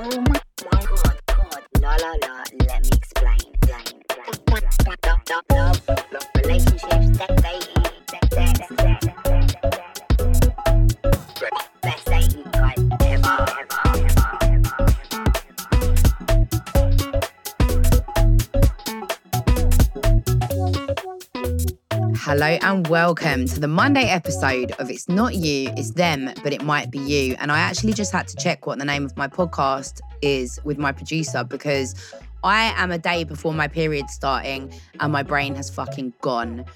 Oh my, god, god, la la la, and welcome to the Monday episode of It's Not You, It's Them, but It Might Be You. And I actually just had to check what the name of my podcast is with my producer because I am a day before my period starting and my brain has fucking gone.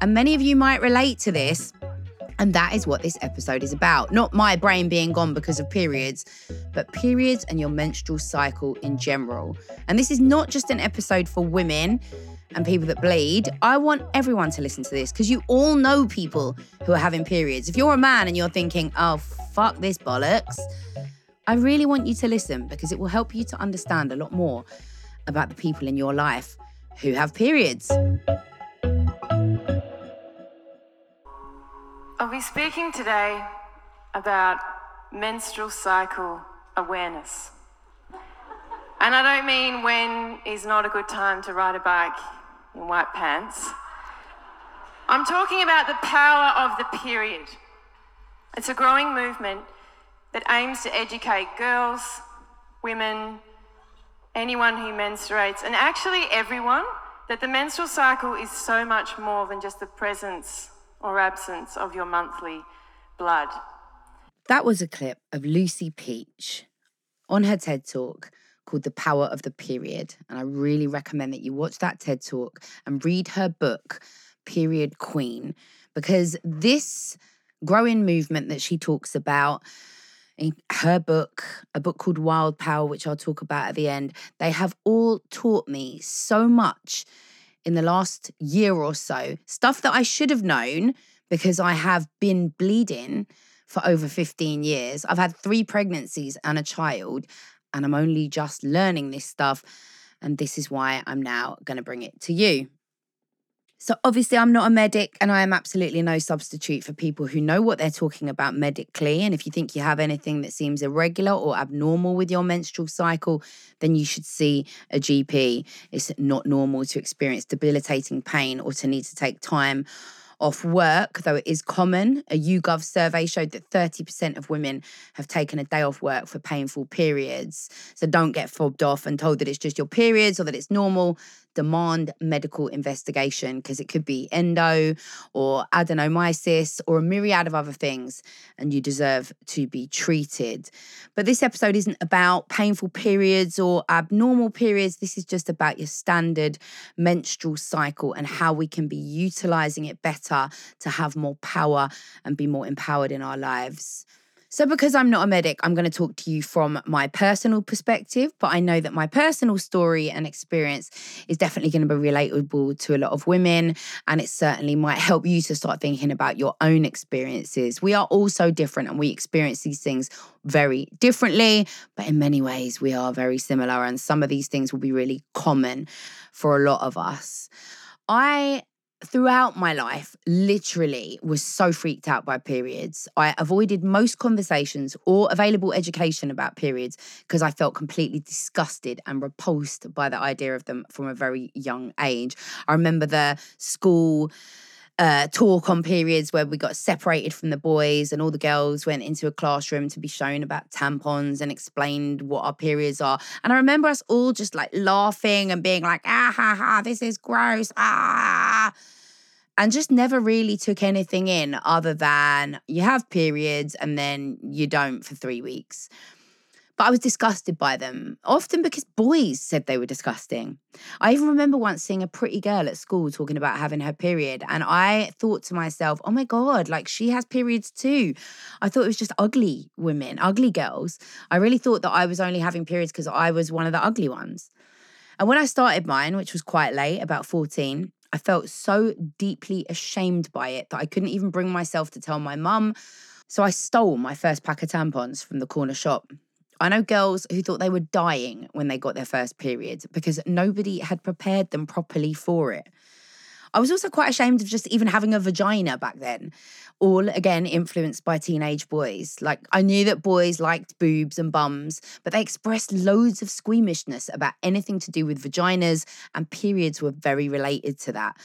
And many of you might relate to this. And that is what this episode is about. Not my brain being gone because of periods, but periods and your menstrual cycle in general. And this is not just an episode for women and people that bleed. I want everyone to listen to this because you all know people who are having periods. If you're a man and you're thinking, oh, fuck this bollocks, I really want you to listen because it will help you to understand a lot more about the people in your life who have periods. I'll be speaking today about menstrual cycle awareness. And I don't mean when is not a good time to ride a bike in white pants. I'm talking about the power of the period. It's a growing movement that aims to educate girls, women, anyone who menstruates, and actually everyone, that the menstrual cycle is so much more than just the presence or absence of your monthly blood. That was a clip of Lucy Peach on her TED Talk called The Power of the Period. And I really recommend that you watch that TED Talk and read her book, Period Queen, because this growing movement that she talks about in her book, a book called Wild Power, which I'll talk about at the end, they have all taught me so much in the last year or so, stuff that I should have known because I have been bleeding for over 15 years. I've had three pregnancies and a child, and I'm only just learning this stuff. And this is why I'm now going to bring it to you. So, obviously, I'm not a medic, and I am absolutely no substitute for people who know what they're talking about medically. And if you think you have anything that seems irregular or abnormal with your menstrual cycle, then you should see a GP. It's not normal to experience debilitating pain or to need to take time off work, though it is common. A YouGov survey showed that 30% of women have taken a day off work for painful periods. So don't get fobbed off and told that it's just your periods or that it's normal. Demand medical investigation because it could be endo or adenomyosis or a myriad of other things, and you deserve to be treated. But this episode isn't about painful periods or abnormal periods. This is just about your standard menstrual cycle and how we can be utilizing it better to have more power and be more empowered in our lives. So, because I'm not a medic, I'm going to talk to you from my personal perspective, but I know that my personal story and experience is definitely going to be relatable to a lot of women, and it certainly might help you to start thinking about your own experiences. We are all so different and we experience these things very differently, but in many ways, we are very similar, and some of these things will be really common for a lot of us. I throughout my life, literally was so freaked out by periods. I avoided most conversations or available education about periods because I felt completely disgusted and repulsed by the idea of them from a very young age. I remember the school. Uh, talk on periods where we got separated from the boys and all the girls went into a classroom to be shown about tampons and explained what our periods are. And I remember us all just like laughing and being like, ah ha ha, this is gross, ah and just never really took anything in other than you have periods and then you don't for three weeks. But I was disgusted by them, often because boys said they were disgusting. I even remember once seeing a pretty girl at school talking about having her period, and I thought to myself, oh my God, like she has periods too. I thought it was just ugly women, ugly girls. I really thought that I was only having periods because I was one of the ugly ones. And when I started mine, which was quite late, about 14, I felt so deeply ashamed by it that I couldn't even bring myself to tell my mum. So I stole my first pack of tampons from the corner shop. I know girls who thought they were dying when they got their first period because nobody had prepared them properly for it. I was also quite ashamed of just even having a vagina back then. All again influenced by teenage boys. Like I knew that boys liked boobs and bums, but they expressed loads of squeamishness about anything to do with vaginas, and periods were very related to that.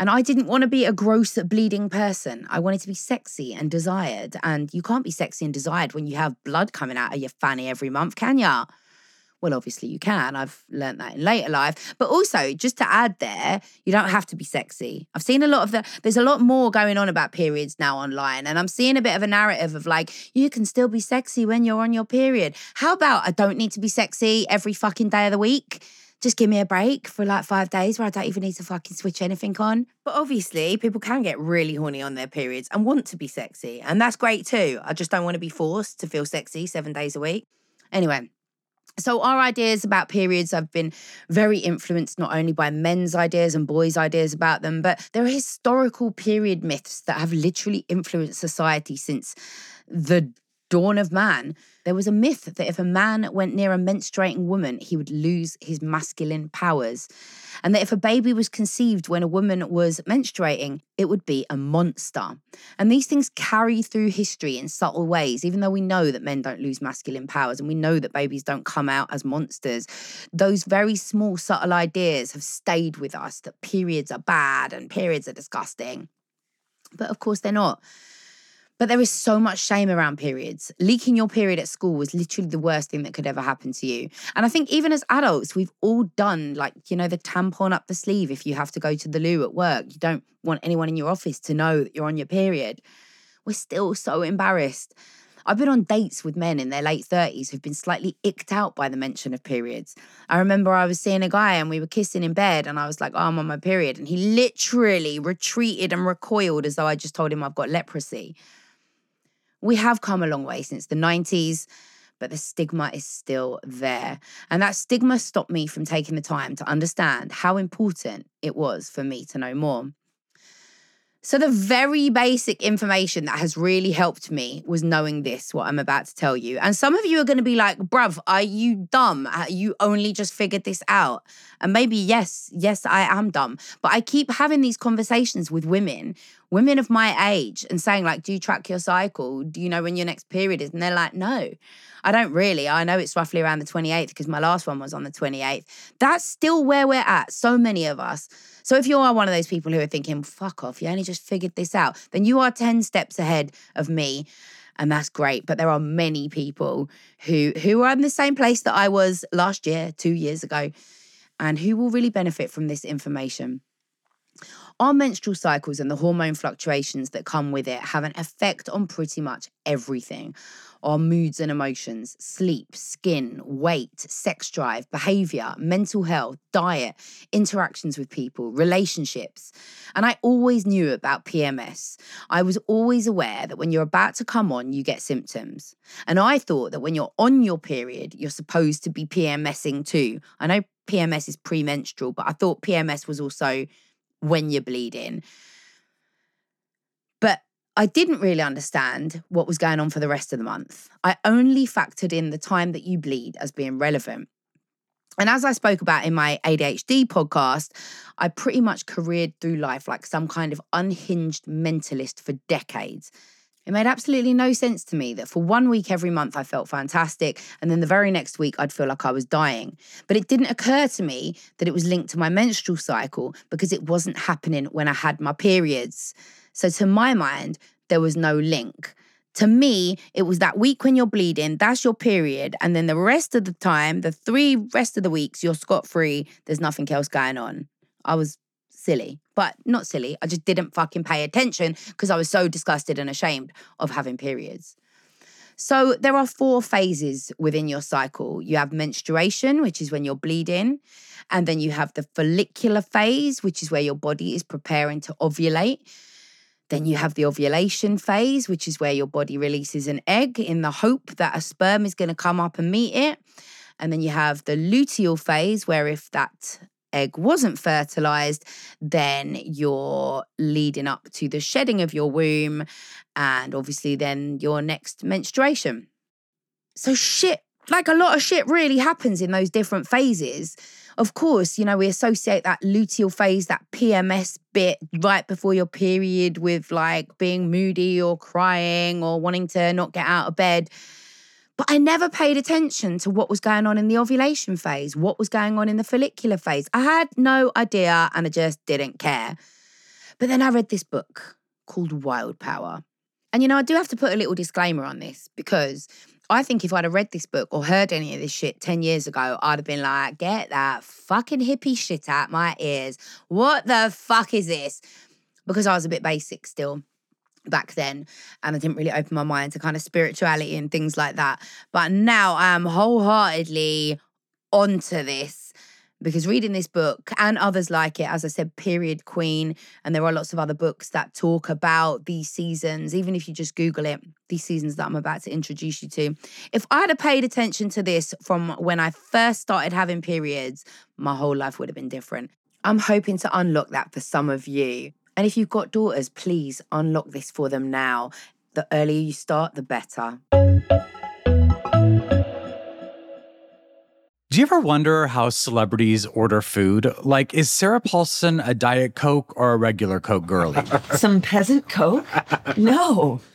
And I didn't want to be a gross, bleeding person. I wanted to be sexy and desired. And you can't be sexy and desired when you have blood coming out of your fanny every month, can ya? Well, obviously you can. I've learned that in later life. But also, just to add there, you don't have to be sexy. I've seen a lot of the, there's a lot more going on about periods now online. And I'm seeing a bit of a narrative of like, you can still be sexy when you're on your period. How about I don't need to be sexy every fucking day of the week? Just give me a break for like five days where I don't even need to fucking switch anything on. But obviously, people can get really horny on their periods and want to be sexy. And that's great too. I just don't want to be forced to feel sexy seven days a week. Anyway, so, our ideas about periods have been very influenced not only by men's ideas and boys' ideas about them, but there are historical period myths that have literally influenced society since the dawn of man, there was a myth that if a man went near a menstruating woman, he would lose his masculine powers. And that if a baby was conceived when a woman was menstruating, it would be a monster. And these things carry through history in subtle ways, even though we know that men don't lose masculine powers and we know that babies don't come out as monsters. Those very small, subtle ideas have stayed with us that periods are bad and periods are disgusting. But of course, they're not. But there is so much shame around periods. Leaking your period at school was literally the worst thing that could ever happen to you. And I think even as adults, we've all done like, you know, the tampon up the sleeve if you have to go to the loo at work. You don't want anyone in your office to know that you're on your period. We're still so embarrassed. I've been on dates with men in their late 30s who've been slightly icked out by the mention of periods. I remember I was seeing a guy and we were kissing in bed and I was like, oh, I'm on my period. And he literally retreated and recoiled as though I just told him I've got leprosy. We have come a long way since the 90s, but the stigma is still there. And that stigma stopped me from taking the time to understand how important it was for me to know more. So, the very basic information that has really helped me was knowing this, what I'm about to tell you. And some of you are going to be like, bruv, are you dumb? You only just figured this out. And maybe, yes, yes, I am dumb. But I keep having these conversations with women, women of my age, and saying, like, do you track your cycle? Do you know when your next period is? And they're like, no. I don't really. I know it's roughly around the 28th because my last one was on the 28th. That's still where we're at, so many of us. So if you are one of those people who are thinking, fuck off, you only just figured this out, then you are 10 steps ahead of me. And that's great. But there are many people who who are in the same place that I was last year, two years ago, and who will really benefit from this information. Our menstrual cycles and the hormone fluctuations that come with it have an effect on pretty much everything our moods and emotions, sleep, skin, weight, sex drive, behavior, mental health, diet, interactions with people, relationships. And I always knew about PMS. I was always aware that when you're about to come on, you get symptoms. And I thought that when you're on your period, you're supposed to be PMSing too. I know PMS is premenstrual, but I thought PMS was also when you're bleeding. But I didn't really understand what was going on for the rest of the month. I only factored in the time that you bleed as being relevant. And as I spoke about in my ADHD podcast, I pretty much careered through life like some kind of unhinged mentalist for decades. It made absolutely no sense to me that for one week every month I felt fantastic, and then the very next week I'd feel like I was dying. But it didn't occur to me that it was linked to my menstrual cycle because it wasn't happening when I had my periods. So, to my mind, there was no link. To me, it was that week when you're bleeding, that's your period. And then the rest of the time, the three rest of the weeks, you're scot free. There's nothing else going on. I was silly, but not silly. I just didn't fucking pay attention because I was so disgusted and ashamed of having periods. So, there are four phases within your cycle. You have menstruation, which is when you're bleeding. And then you have the follicular phase, which is where your body is preparing to ovulate. Then you have the ovulation phase, which is where your body releases an egg in the hope that a sperm is going to come up and meet it. And then you have the luteal phase, where if that egg wasn't fertilized, then you're leading up to the shedding of your womb and obviously then your next menstruation. So, shit, like a lot of shit really happens in those different phases of course, you know, we associate that luteal phase, that PMS bit right before your period with like being moody or crying or wanting to not get out of bed. But I never paid attention to what was going on in the ovulation phase, what was going on in the follicular phase. I had no idea and I just didn't care. But then I read this book called Wild Power. And you know, I do have to put a little disclaimer on this because I think if I'd have read this book or heard any of this shit 10 years ago, I'd have been like, get that fucking hippie shit out my ears. What the fuck is this? Because I was a bit basic still back then and I didn't really open my mind to kind of spirituality and things like that. But now I am wholeheartedly onto this because reading this book and others like it, as I said, Period Queen, and there are lots of other books that talk about these seasons, even if you just Google it, these seasons that I'm about to introduce you to. If I'd have paid attention to this from when I first started having periods, my whole life would have been different. I'm hoping to unlock that for some of you. And if you've got daughters, please unlock this for them now. The earlier you start, the better. Do you ever wonder how celebrities order food? Like, is Sarah Paulson a Diet Coke or a regular Coke girlie? Some peasant coke? No.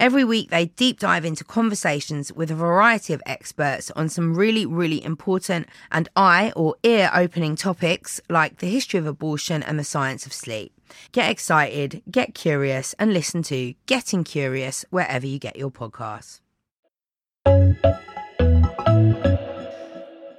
Every week, they deep dive into conversations with a variety of experts on some really, really important and eye or ear opening topics like the history of abortion and the science of sleep. Get excited, get curious, and listen to Getting Curious wherever you get your podcasts.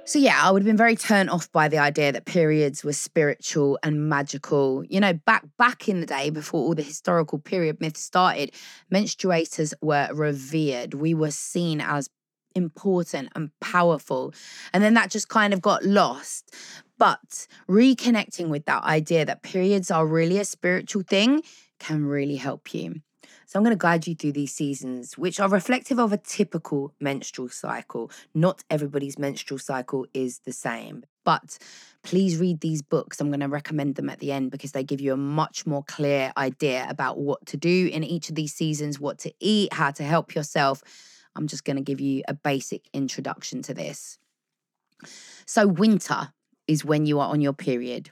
So yeah, I would have been very turned off by the idea that periods were spiritual and magical. You know, back back in the day before all the historical period myths started, menstruators were revered. We were seen as important and powerful. And then that just kind of got lost. But reconnecting with that idea that periods are really a spiritual thing can really help you. So I'm going to guide you through these seasons, which are reflective of a typical menstrual cycle. Not everybody's menstrual cycle is the same. But please read these books. I'm going to recommend them at the end because they give you a much more clear idea about what to do in each of these seasons, what to eat, how to help yourself. I'm just going to give you a basic introduction to this. So, winter is when you are on your period.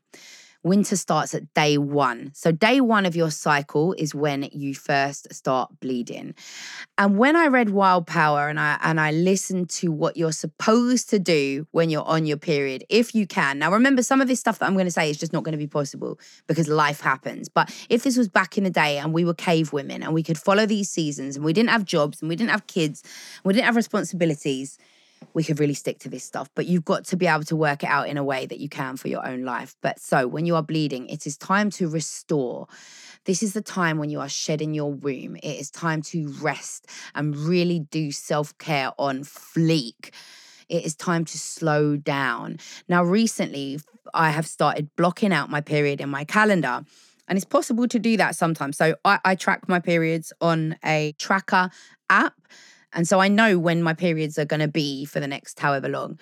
Winter starts at day one. So, day one of your cycle is when you first start bleeding. And when I read Wild Power and I and I listened to what you're supposed to do when you're on your period, if you can. Now, remember, some of this stuff that I'm going to say is just not going to be possible because life happens. But if this was back in the day and we were cave women and we could follow these seasons and we didn't have jobs and we didn't have kids, we didn't have responsibilities we could really stick to this stuff. But you've got to be able to work it out in a way that you can for your own life. But so when you are bleeding, it is time to restore. This is the time when you are shedding your womb. It is time to rest and really do self care on fleek. It is time to slow down. Now, recently, I have started blocking out my period in my calendar. And it's possible to do that sometimes. So I, I track my periods on a tracker app. And so I know when my periods are going to be for the next however long.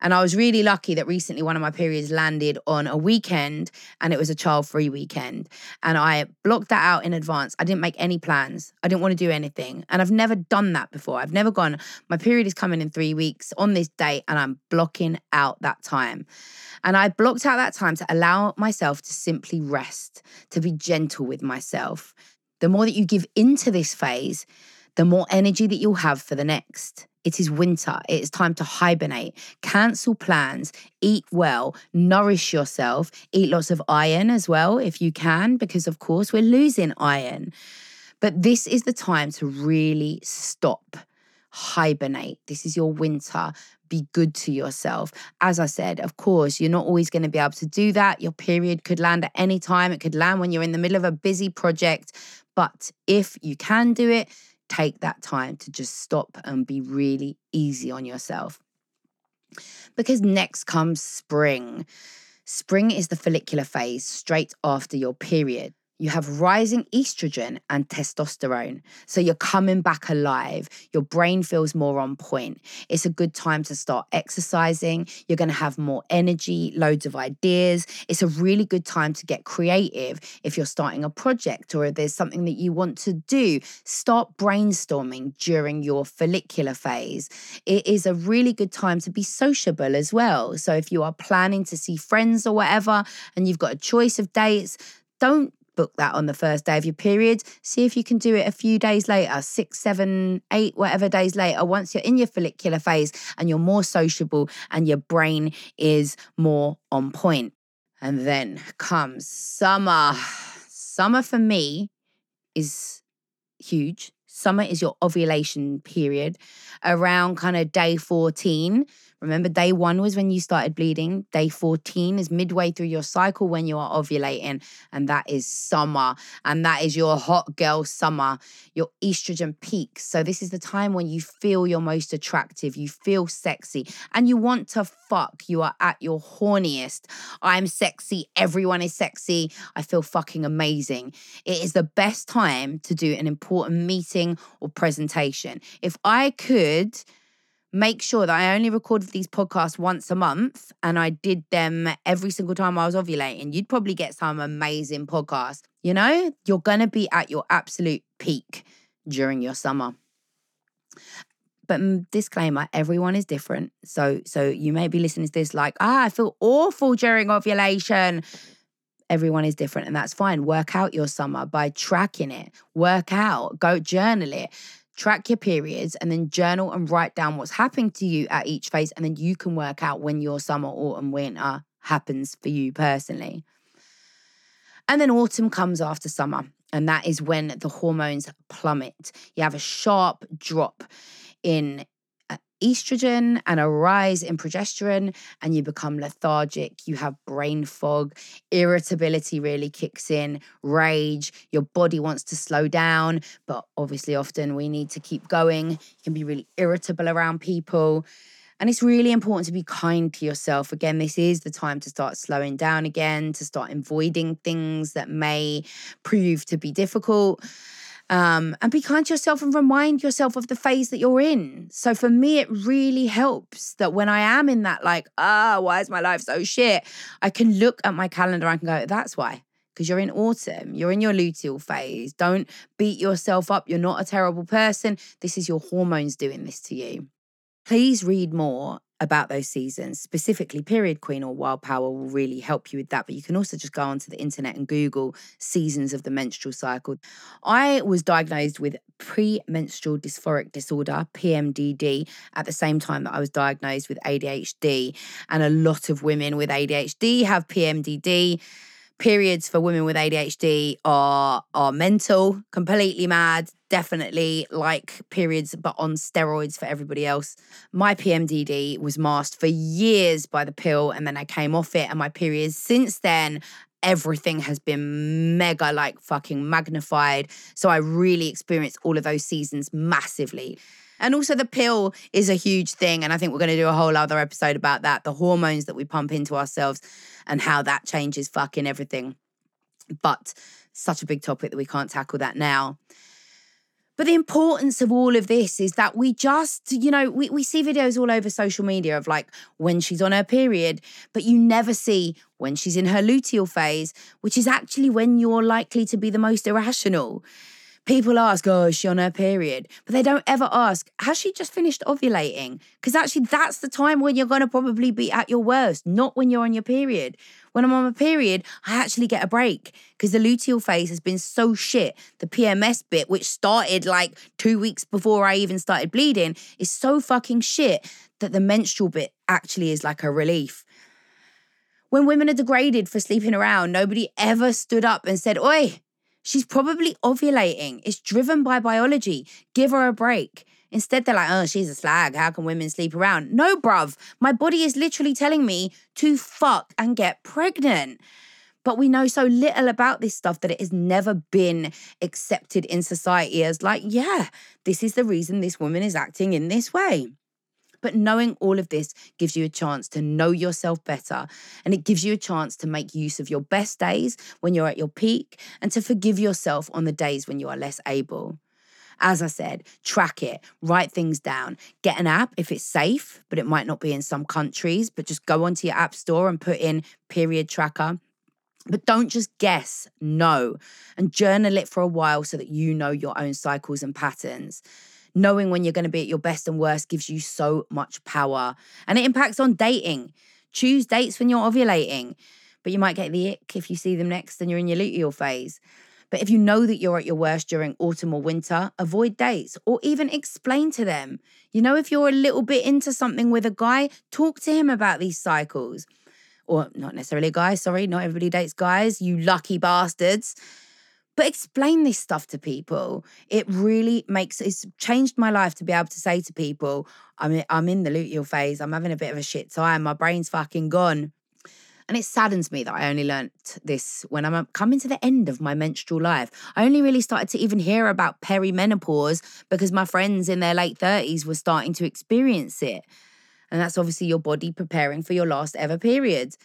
And I was really lucky that recently one of my periods landed on a weekend and it was a child free weekend. And I blocked that out in advance. I didn't make any plans. I didn't want to do anything. And I've never done that before. I've never gone, my period is coming in three weeks on this date and I'm blocking out that time. And I blocked out that time to allow myself to simply rest, to be gentle with myself. The more that you give into this phase, the more energy that you'll have for the next. It is winter. It is time to hibernate, cancel plans, eat well, nourish yourself, eat lots of iron as well if you can, because of course we're losing iron. But this is the time to really stop, hibernate. This is your winter. Be good to yourself. As I said, of course, you're not always going to be able to do that. Your period could land at any time, it could land when you're in the middle of a busy project. But if you can do it, take that time to just stop and be really easy on yourself. Because next comes spring. Spring is the follicular phase straight after your period. You have rising estrogen and testosterone. So you're coming back alive. Your brain feels more on point. It's a good time to start exercising. You're going to have more energy, loads of ideas. It's a really good time to get creative if you're starting a project or if there's something that you want to do. Start brainstorming during your follicular phase. It is a really good time to be sociable as well. So if you are planning to see friends or whatever and you've got a choice of dates, don't book that on the first day of your period. See if you can do it a few days later, six, seven, eight, whatever days later, once you're in your follicular phase and you're more sociable and your brain is more on point. And then comes summer. Summer for me is huge. Summer is your ovulation period around kind of day 14 Remember, day one was when you started bleeding. Day 14 is midway through your cycle when you are ovulating, and that is summer. And that is your hot girl summer, your estrogen peak. So, this is the time when you feel your most attractive, you feel sexy, and you want to fuck. You are at your horniest. I'm sexy. Everyone is sexy. I feel fucking amazing. It is the best time to do an important meeting or presentation. If I could, make sure that I only recorded these podcasts once a month and I did them every single time I was ovulating, you'd probably get some amazing podcasts. You know, you're going to be at your absolute peak during your summer. But mm, disclaimer, everyone is different. So so you may be listening to this like, "Ah, I feel awful during ovulation." Everyone is different and that's fine. Work out your summer by tracking it. Work out, go journal it track your periods and then journal and write down what's happening to you at each phase and then you can work out when your summer autumn winter happens for you personally. And then autumn comes after summer and that is when the hormones plummet. You have a sharp drop in estrogen and a rise in progesterone, and you become lethargic. You have brain fog, irritability really kicks in, rage. Your body wants to slow down, but obviously, often we need to keep going. You can be really irritable around people. And it's really important to be kind to yourself. Again, this is the time to start slowing down again, to start avoiding things that may prove to be difficult. Um, and be kind to yourself and remind yourself of the phase that you're in. So for me, it really helps that when I am in that, like, ah, oh, why is my life so shit? I can look at my calendar and I can go, that's why. Because you're in autumn, you're in your luteal phase. Don't beat yourself up. You're not a terrible person. This is your hormones doing this to you. Please read more about those seasons, specifically Period Queen or Wild Power will really help you with that. But you can also just go onto the internet and Google seasons of the menstrual cycle. I was diagnosed with premenstrual dysphoric disorder, PMDD, at the same time that I was diagnosed with ADHD. And a lot of women with ADHD have PMDD periods for women with ADHD are are mental, completely mad, definitely like periods but on steroids for everybody else. My PMDD was masked for years by the pill and then I came off it and my periods since then everything has been mega like fucking magnified. So I really experienced all of those seasons massively. And also, the pill is a huge thing. And I think we're going to do a whole other episode about that the hormones that we pump into ourselves and how that changes fucking everything. But such a big topic that we can't tackle that now. But the importance of all of this is that we just, you know, we, we see videos all over social media of like when she's on her period, but you never see when she's in her luteal phase, which is actually when you're likely to be the most irrational. People ask, oh, is she on her period? But they don't ever ask, has she just finished ovulating? Because actually, that's the time when you're going to probably be at your worst, not when you're on your period. When I'm on my period, I actually get a break because the luteal phase has been so shit. The PMS bit, which started like two weeks before I even started bleeding, is so fucking shit that the menstrual bit actually is like a relief. When women are degraded for sleeping around, nobody ever stood up and said, Oi, She's probably ovulating. It's driven by biology. Give her a break. Instead, they're like, oh, she's a slag. How can women sleep around? No, bruv. My body is literally telling me to fuck and get pregnant. But we know so little about this stuff that it has never been accepted in society as, like, yeah, this is the reason this woman is acting in this way. But knowing all of this gives you a chance to know yourself better. And it gives you a chance to make use of your best days when you're at your peak and to forgive yourself on the days when you are less able. As I said, track it, write things down, get an app if it's safe, but it might not be in some countries, but just go onto your app store and put in period tracker. But don't just guess, no, and journal it for a while so that you know your own cycles and patterns. Knowing when you're going to be at your best and worst gives you so much power and it impacts on dating. Choose dates when you're ovulating, but you might get the ick if you see them next and you're in your luteal phase. But if you know that you're at your worst during autumn or winter, avoid dates or even explain to them. You know, if you're a little bit into something with a guy, talk to him about these cycles or not necessarily a guy, sorry, not everybody dates guys, you lucky bastards. But explain this stuff to people. It really makes it's changed my life to be able to say to people, I'm I'm in the luteal phase, I'm having a bit of a shit time, my brain's fucking gone. And it saddens me that I only learnt this when I'm coming to the end of my menstrual life. I only really started to even hear about perimenopause because my friends in their late 30s were starting to experience it. And that's obviously your body preparing for your last ever period.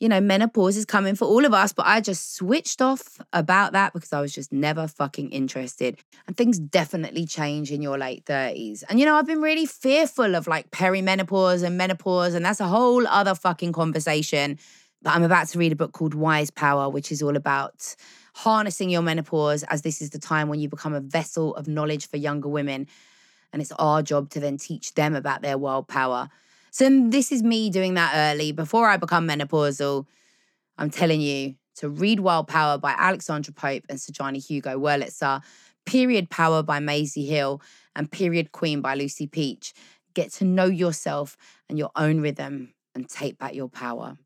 You know, menopause is coming for all of us, but I just switched off about that because I was just never fucking interested. And things definitely change in your late 30s. And, you know, I've been really fearful of like perimenopause and menopause, and that's a whole other fucking conversation. But I'm about to read a book called Wise Power, which is all about harnessing your menopause, as this is the time when you become a vessel of knowledge for younger women and it's our job to then teach them about their wild power. So this is me doing that early before I become menopausal. I'm telling you to read Wild Power by Alexandra Pope and Sjanie Hugo Wurlitzer, Period Power by Maisie Hill, and Period Queen by Lucy Peach. Get to know yourself and your own rhythm and take back your power.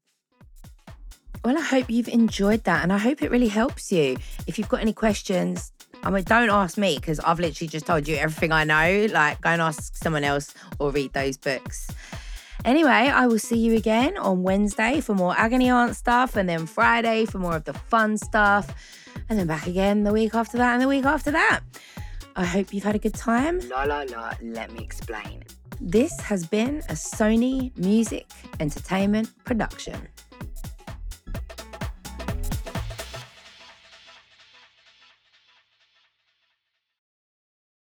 Well, I hope you've enjoyed that and I hope it really helps you. If you've got any questions, I mean, don't ask me because I've literally just told you everything I know. Like, go and ask someone else or read those books. Anyway, I will see you again on Wednesday for more Agony Aunt stuff, and then Friday for more of the fun stuff, and then back again the week after that and the week after that. I hope you've had a good time. La la la, let me explain. This has been a Sony Music Entertainment production.